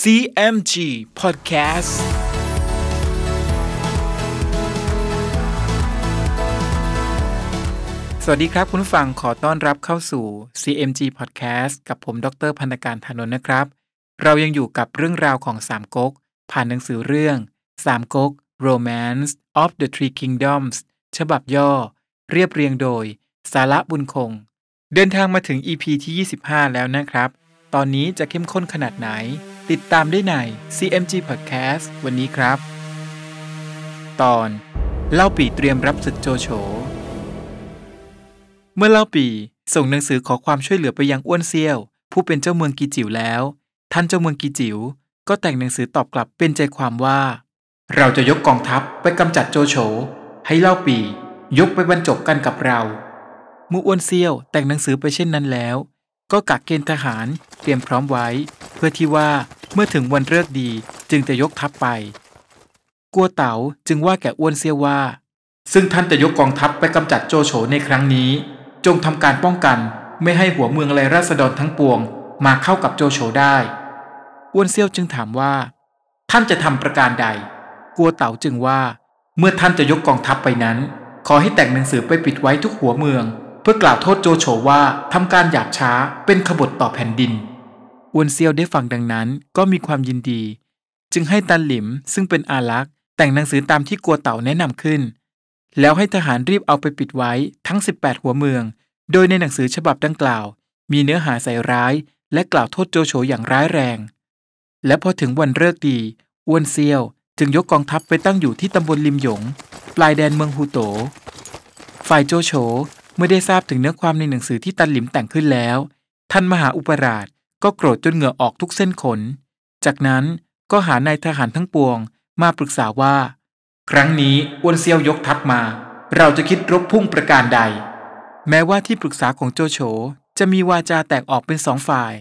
CMG Podcast สวัสดีครับคุณผู้ฟังขอต้อนรับเข้าสู่ CMG Podcast กับผมดรพันธการธานนท์นะครับ เรายังอยู่กับเรื่องราวของสามก๊กผ่านหนังสือเรื่องสามก๊ก Romance of the Three Kingdoms ฉบับย่อ เรียบเรียงโดย สาระบุญคง เดินทางมาถึง EP ที่ 25 แล้วนะครับ ตอนนี้จะเข้มข้นขนาดไหน ติดตามได้ใน CMG Podcast วันนี้ครับ ตอน เล่าปีเตรียมรับศึกโจโฉ เมื่อเล่าปีส่งหนังสือขอความช่วยเหลือไปยังอ้วนเซียว ผู้เป็นเจ้าเมืองกีจิ๋วแล้ว ท่านเจ้าเมืองกีจิ๋วก็แต่งหนังสือตอบกลับเป็นใจความว่า เราจะยกกองทัพไปกำจัดโจโฉ ให้เล่าปี ยกไปบรรจบกันกับเราเมื่ออ้วนเซียวแต่งหนังสือไปเช่นนั้นแล้ว ก็กักเกณฑ์ทหารเตรียมพร้อมไว้ เพื่อที่ว่า เมื่อถึงวันเลิกดีจึงจะยกทัพไป กัวเต๋าจึงว่าแก่อ้วนเซียวว่า ซึ่งท่านจะยกกองทัพไปกำจัดโจโฉในครั้งนี้ จงทำการป้องกันไม่ให้หัวเมืองและราษฎรทั้งปวง มาเข้ากับโจโฉได้ อ้วนเซียวจึงถามว่า ท่านจะทำประการใด กัวเต๋าจึงว่า เมื่อท่านจะยกกองทัพไปนั้น ขอให้แต่งหนังสือไปปิดไว้ทุกหัวเมือง เพื่อกล่าวโทษโจโฉว่าทำการหยาบช้าเป็นขบฏต่อแผ่นดิน อ้วนเซียวได้ฟังดังนั้นก็มีความยินดี จึงให้ตันหลิมซึ่งเป็นอารักษ์แต่งหนังสือตามที่กัวเต๋าแนะนำขึ้น แล้วให้ทหารรีบเอาไปปิดไว้ทั้ง 18 หัวเมือง โดยในหนังสือฉบับดังกล่าว มีเนื้อหาใส่ร้าย และกล่าวโทษโจโฉอย่างร้ายแรง และพอถึงวันเลิกดีอ้วนเซียวจึงยกกองทัพไปตั้งอยู่ที่ตำบลริมหยง ปลายแดนเมืองฮูโต ฝ่ายโจโฉเมื่อได้ทราบถึงเนื้อความในหนังสือที่ตันหลิมแต่งขึ้นแล้ว ท่านมหาอุปราช ก็โกรธจนเหงื่อออกทุกเส้นขน จากนั้นก็หานายทหารทั้งปวงมาปรึกษาว่า ครั้งนี้อ้วนเซียวยกทัพมา เราจะคิดรบพุ่งประการใด แม้ว่าที่ปรึกษาของโจโฉจะมีวาจาแตกออกเป็นสองฝ่าย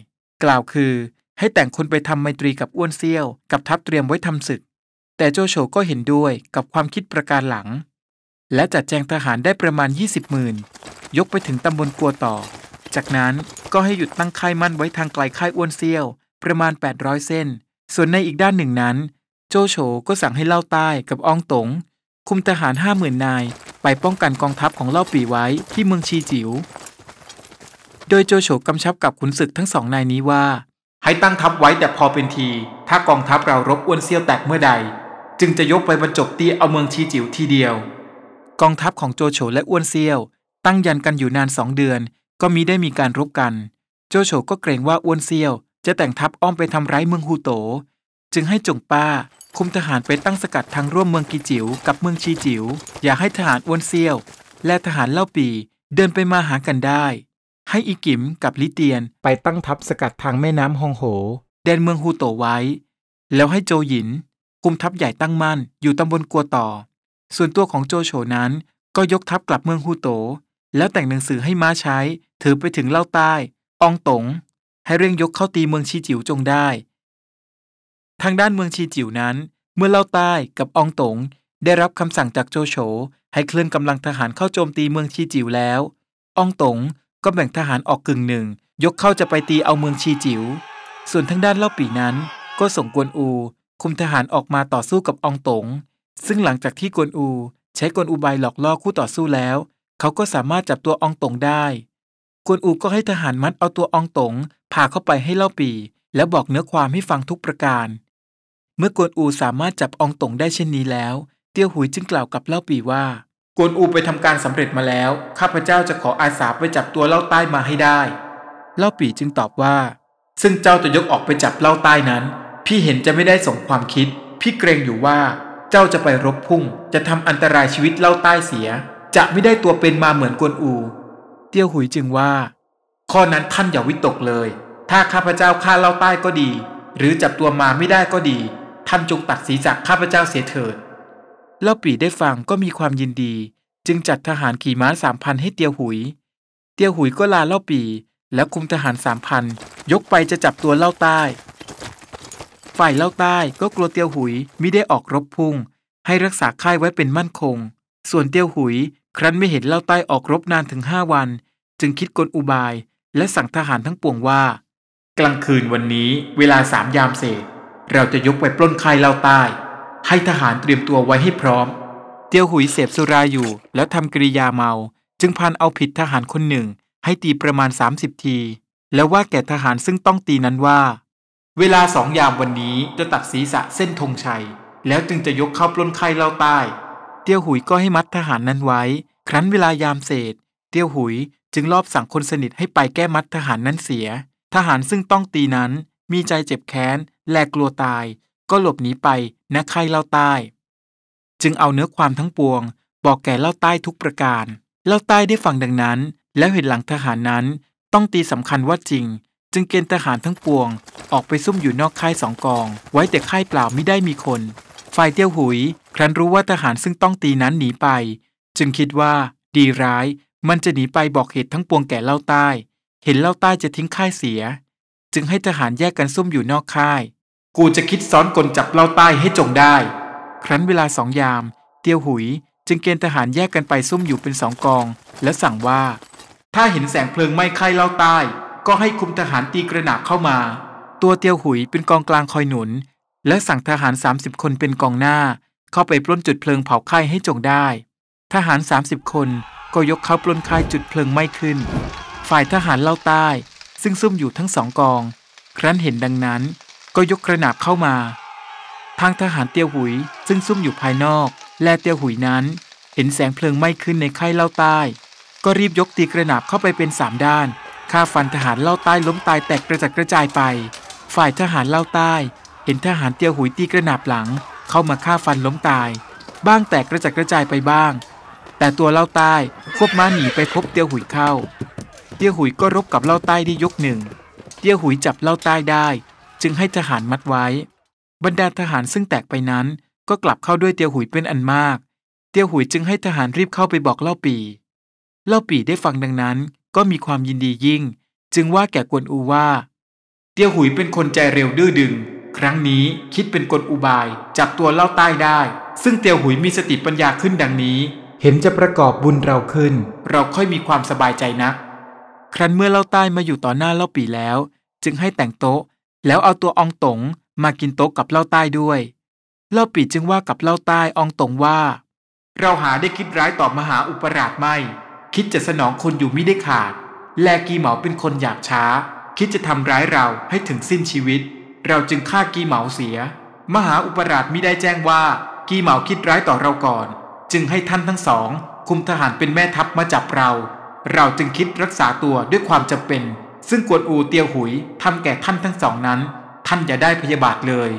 กล่าวคือให้แต่งคนไปทำไมตรีกับอ้วนเซียว กับทัพเตรียมไว้ทำศึก แต่โจโฉก็เห็นด้วยกับความคิดประการหลัง และจัดแจงทหารได้ประมาณ 20หมื่นยกไปถึงตำบลกัวต่อ จากนั้นก็ให้หยุดตั้งค่ายมั่นไว้ทางไกลค่ายอ้วนเซียว ประมาณ 800 เส้น ส่วนในอีกด้านหนึ่งนั้น โจโฉก็สั่งให้เล่าใต้กับอองตง คุมทหารห้าหมื่นนาย ไปป้องกันกองทัพของเล่าปีไว้ที่เมืองชีจิว๋วโดยโจโฉกำชับกับขุนศึกทั้งสองนายนี้ว่า ให้ตั้งทัพไว้แต่พอเป็นที ถ้ากองทัพเรารบอ้วนเซียวแตกเมื่อใด จึงจะยกไปบรรจบตีเอาเมืองชีจิ๋วทีเดียว กองทัพของโจโฉและอ้วนเซียว ตั้งยันกันอยู่นานสองเดือน ก็มีได้มีการรบกัน โจโฉก็เกรงว่าอ้วนเซียว จะแต่งทัพอ้อมไปทำร้ายเมืองฮูโต จึงให้จงป้า คุมทหารไปตั้งสกัดทางร่วมเมืองกีจิ๋วกับเมืองชีจิ๋วอย่าให้ทหารอ้วนเซียว และทหารเล่าปีเดินไปมาหากันได้ ให้อีกิมกับลิเตียนไปตั้งทัพสกัดทางแม่น้ำฮองโหแดนเมืองฮูโตไว้ แล้วให้โจหยินคุมทัพใหญ่ตั้งมั่นอยู่ตำบลกัวต่อ ส่วนตัวของโจโฉนั้นก็ยกทัพกลับเมืองฮูโต แล้วแต่งหนังสือให้ม้าใช้ ถือไปถึงเล่าใต้อองตง ให้เร่งยกเข้าตีเมืองชีจิ๋วจงได้ ทางด้านเมืองชีจิ๋วนั้น เมื่อเล่าใต้กับอองตง ได้รับคำสั่งจากโจโฉให้เคลื่อนกำลังทหารเข้าโจมตีเมืองชีจิ๋วแล้วอองตงก็แบ่งทหารออกกึ่งหนึ่ง ยกเข้าจะไปตีเอาเมืองชีจิ๋ว ส่วนทางด้านเล่าปีนั้น ก็ส่งกวนอู คุมทหารออกมาต่อสู้กับอองตง ซึ่งหลังจากที่กวนอู ใช้กลอุบายหลอกล่อคู่ต่อสู้แล้ว เขาก็สามารถจับตัวอองตงได้ กวนอูก็ให้ทหารมัดเอาตัวอองตงพาเข้าไปให้เล่าปี แล้วบอกเนื้อความให้ฟังทุกประการ เมื่อกวนอูสามารถจับอองตงได้เช่นนี้แล้ว เตี้ยวหุยจึงกล่าวกับเล่าปีว่ากวนอูไปทำการสำเร็จมาแล้ว ข้าพเจ้าจะขออาสาไปจับตัวเล่าใต้มาให้ได้ เล่าปีจึงตอบว่า ซึ่งเจ้าจะยกออกไปจับเล่าใต้นั้น พี่เห็นจะไม่ได้สมความคิด พี่เกรงอยู่ว่า เจ้าจะไปรบพุ่ง จะทำอันตรายชีวิตเล่าใต้เสีย จะไม่ได้ตัวเป็นมาเหมือนกวนอู เตี้ยวหุยจึงว่า ข้อนั้นท่านอย่าวิตกเลย ถ้าข้าพเจ้าฆ่าเล่าใต้ก็ดี หรือจับตัวมาไม่ได้ก็ดี ท่านจงตัดศีรษะข้าพเจ้าเสียเถิด เล่าปีได้ฟังก็มีความยินดี จึงจัดทหารขี่ม้าสามพันให้เตียวหุย เตียวหุยก็ลาเล่าปีแล้วคุมทหารสามพันยกไปจะจับตัวเล่าใต้ ฝ่ายเล่าใต้ก็กลัวเตียวหุยมิได้ออกรบพุ่ง ให้รักษาค่ายไว้เป็นมั่นคง ส่วนเตียวหุย ครั้นไม่เห็นเล่าใต้ออกรบนานถึงห้าวัน จึงคิดกลอุบาย และสั่งทหารทั้งปวงว่า กลางคืนวันนี้เวลาสามยามเศษ เราจะยกไปปล้นค่ายเล่าใต้ ให้ทหารเตรียมตัวไว้ให้พร้อม เตียวหุยเสพสุราอยู่ แล้วทำกริยาเมา จึงพันเอาผิดทหารคนหนึ่ง ให้ตีประมาณ 30 ที แล้วว่าแก่ทหารซึ่งต้องตีนั้นว่า เวลาสองยามวันนี้จะตัดศีรษะเส้นธงชัย แล้วจึงจะยกเข้าปล้นค่ายเล่าใต้ เตียวหุยก็ให้มัดทหารนั้นไว้ ครั้นเวลายามเศษ เตียวหุยจึงลอบสั่งคนสนิทให้ไปแก้มัดทหารนั้นเสีย ทหารซึ่งต้องตีนั้นมีใจเจ็บแค้นและกลัวตาย ก็หลบหนีไปณค่ายเล่าใต้ จึงเอาเนื้อความทั้งปวง บอกแก่เล่าใต้ทุกประการ เล่าใต้ได้ฟังดังนั้น แล้วเห็นหลังทหารนั้น ต้องตีสำคัญว่าจริง จึงเกณฑ์ทหารทั้งปวง ออกไปซุ่มอยู่นอกค่ายสองกอง ไว้แต่ค่ายเปล่าไม่ได้มีคน ฝ่ายเตี้ยวหุย ครั้นรู้ว่าทหารซึ่งต้องตีนั้นหนีไป จึงคิดว่าดีร้ายมันจะหนีไปบอกเหตุทั้งปวงแก่เล่าใต้ เห็นเล่าใต้จะทิ้งค่ายเสีย จึงให้ทหารแยกกันซุ่มอยู่นอกค่าย กูจะคิดซ้อนกลจับเล่าใต้ให้จงได้ ครั้นเวลาสองยาม เตียวหุยจึงเกณฑ์ทหารแยกกันไปซุ่มอยู่เป็นสองกอง และสั่งว่า ถ้าเห็นแสงเพลิงไหม้ค่ายเล่าใต้ ก็ให้คุมทหารตีกระหนาเข้ามา ตัวเตียวหุยเป็นกองกลางคอยหนุน และสั่งทหาร 30 คนเป็นกองหน้า เข้าไปปล้นจุดเพลิงเผาค่ายให้จงได้ ทหาร 30 คนก็ยกเขาปล้นค่ายจุดเพลิงไหม้ขึ้น ฝ่ายทหารเล่าใต้ ซึ่งซุ่มอยู่ทั้งสองกอง ครั้นเห็นดังนั้นก็ยกกระหนาบเข้ามา ทางทหารเตียวหุยซึ่งซุ่มอยู่ภายนอก และเตียวหุยนั้น เห็นแสงเพลิงไหม้ขึ้นในค่ายเล่าใต้ ก็รีบยกตีกระหนาบเข้าไปเป็นสามด้านฆ่าฟันทหารเล่าใต้ล้มตายแตกกระจัดกระจายไป ฝ่ายทหารเล่าใต้ เห็นทหารเตียวหุยตีกระหนาบหลัง เข้ามาฆ่าฟันล้มตาย บ้างแตกกระจัดกระจายไปบ้าง แต่ตัวเล่าใต้ควบม้าหนีไปพบเตียวหุยเข้า เตียวหุยก็รบกับเล่าใต้ได้ยกหนึ่ง เตียวหุยจับเล่าใต้ได้ จึงให้ทหารมัดไว้ บรรดาทหารซึ่งแตกไปนั้นก็กลับเข้าด้วยเตียวหุยเป็นอันมาก เตียวหุยจึงให้ทหารรีบเข้าไปบอกเล่าปี เล่าปีได้ฟังดังนั้นก็มีความยินดียิ่ง จึงว่าแก่กวนอูว่า เตียวหุยเป็นคนใจเร็วดื้อดึง ครั้งนี้คิดเป็นกลอุบายจับตัวเล่าใต้ได้ ซึ่งเตียวหุยมีสติปัญญาขึ้นดังนี้ เห็นจะประกอบบุญเราขึ้น เราค่อยมีความสบายใจนัก ครั้นเมื่อเล่าใต้มาอยู่ต่อหน้าเล่าปีแล้ว จึงให้แต่งโต๊ะ แล้วเอาตัวอองตงมากินโต๊ะกับเล่าใต้ด้วย เล่าปีจึงว่ากับเล่าใต้อองตงว่า เราหาได้คิดร้ายต่อมหาอุปราชไม่ คิดจะสนองคนอยู่ไม่ได้ขาด แลกีเหมาเป็นคนหยาบช้า คิดจะทำร้ายเราให้ถึงสิ้นชีวิต เราจึงฆ่ากีเหมาเสีย มหาอุปราชมิได้แจ้งว่ากีเหมาคิดร้ายต่อเราก่อน จึงให้ท่านทั้งสอง คุมทหารเป็นแม่ทัพมาจับเรา เราจึงคิดรักษาตัวด้วยความจำเป็น ซึ่งกวนอูเตียวหุยทำแก่ท่านทั้งสองนั้น ท่านอย่าได้พยาบาทเลย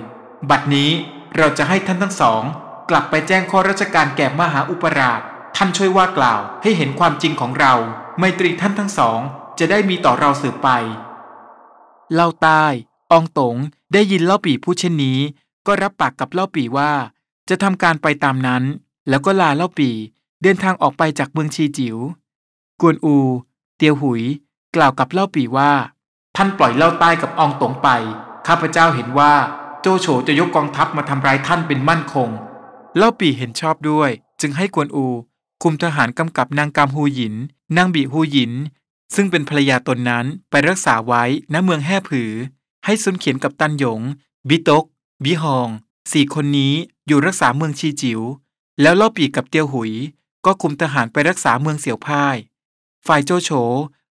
บัดนี้เราจะให้ท่านทั้งสอง กลับไปแจ้งข้อราชการแก่มหาอุปราช ท่านช่วยว่ากล่าวให้เห็นความจริงของเรา ไมตรีท่านทั้งสอง จะได้มีต่อเราสืบไป เล่าใต้ อองตงได้ยินเล่าปี่พูดเช่นนี้ ก็รับปากกับเล่าปี่ว่า จะทำการไปตามนั้น แล้วก็ลาเล่าปี่เดินทางออกไปจากเมืองชีจิว๋วกวนอู เตียวหุย กล่าวกับเล่าปี่ว่า ท่านปล่อยเล่าใต้กับอองตงไป ข้าพเจ้าเห็นว่าโจโฉจะยกกองทัพมาทำร้ายท่านเป็นมั่นคง เล่าปี่เห็นชอบด้วย จึงให้กวนอู คุมทหารกำกับนางกามฮูหยิน นางบีฮูหยิน ซึ่งเป็นภรรยาตนนั้นไปรักษาไว้ณเมืองแห่ผือ ให้ซุนเขียนกับตันหยง บิตก บิฮองสี่คนนี้อยู่รักษาเมืองชีจิว๋วแล้วเล่าปีกับเตียวหุย ก็คุมทหารไปรักษาเมืองเสี่ยวพ่าย ฝ่ายโจโฉ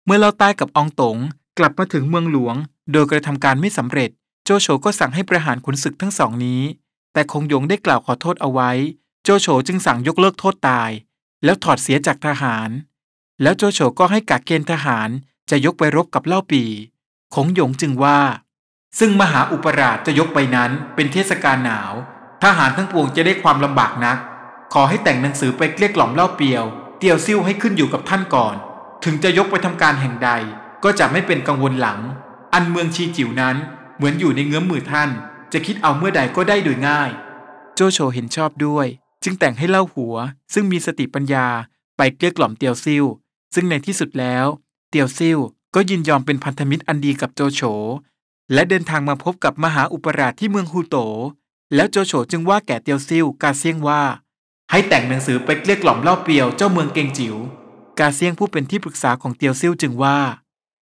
เมื่อเล่าใต้กับอองตงกลับมาถึงเมืองหลวง โดยกระทำการไม่สำเร็จ โจโฉก็สั่งให้ประหารขุนศึกทั้งสองนี้ แต่คงยงได้กล่าวขอโทษเอาไว้ โจโฉจึงสั่งยกเลิกโทษตาย แล้วถอดเสียจากทหาร แล้วโจโฉก็ให้กากเกณฑ์ทหารจะยกไปรบกับเล่าปีคงยงจึงว่า ซึ่งมหาอุปราชจะยกไปนั้นเป็นเทศกาลหนาว ทหารทั้งปวงจะได้ความลำบากนัก ขอให้แต่งหนังสือไปเกลี้ยกล่อมเล่าเปียว เตียวซิ่วให้ขึ้นอยู่กับท่านก่อน ถึงจะยกไปทำการแห่งใด ก็จะไม่เป็นกังวลหลัง อันเมืองชีจิ๋วนั้นเหมือนอยู่ในเงื้อมมือท่าน จะคิดเอาเมื่อใดก็ได้โดยง่าย โจโฉเห็นชอบด้วย จึงแต่งให้เล่าหัว ซึ่งมีสติปัญญาไปเกลี้ยกล่อมเตียวซิ่วซึ่งในที่สุดแล้ว เตียวซิ่วก็ยินยอมเป็นพันธมิตรอันดีกับโจโฉ และเดินทางมาพบกับมหาอุปราชที่เมืองฮูโต แล้วโจโฉจึงว่าแก่เตียวซิ่วกาเซียงว่า ให้แต่งหนังสือไปเกลี้ยกล่อมเล่าเปียวเจ้าเมืองเกงจิว๋วกาเซียงผู้เป็นที่ปรึกษาของเตียวซิ่วจึงว่า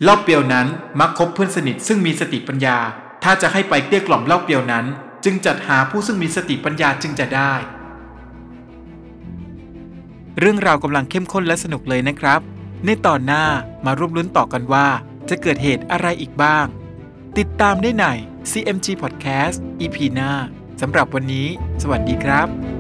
เล่าเปียวนั้นมักคบเพื่อนสนิทซึ่งมีสติปัญญา ถ้าจะให้ไปเกลี้ยกล่อมเล่าเปียวนั้น จึงจัดหาผู้ซึ่งมีสติปัญญาจึงจะได้ เรื่องราวกำลังเข้มข้นและสนุกเลยนะครับ ในตอนหน้ามาร่วมลุ้นต่อกันว่า จะเกิดเหตุอะไรอีกบ้าง ติดตามได้ใน CMG Podcast EP หน้าสำหรับวันนี้ สวัสดีครับ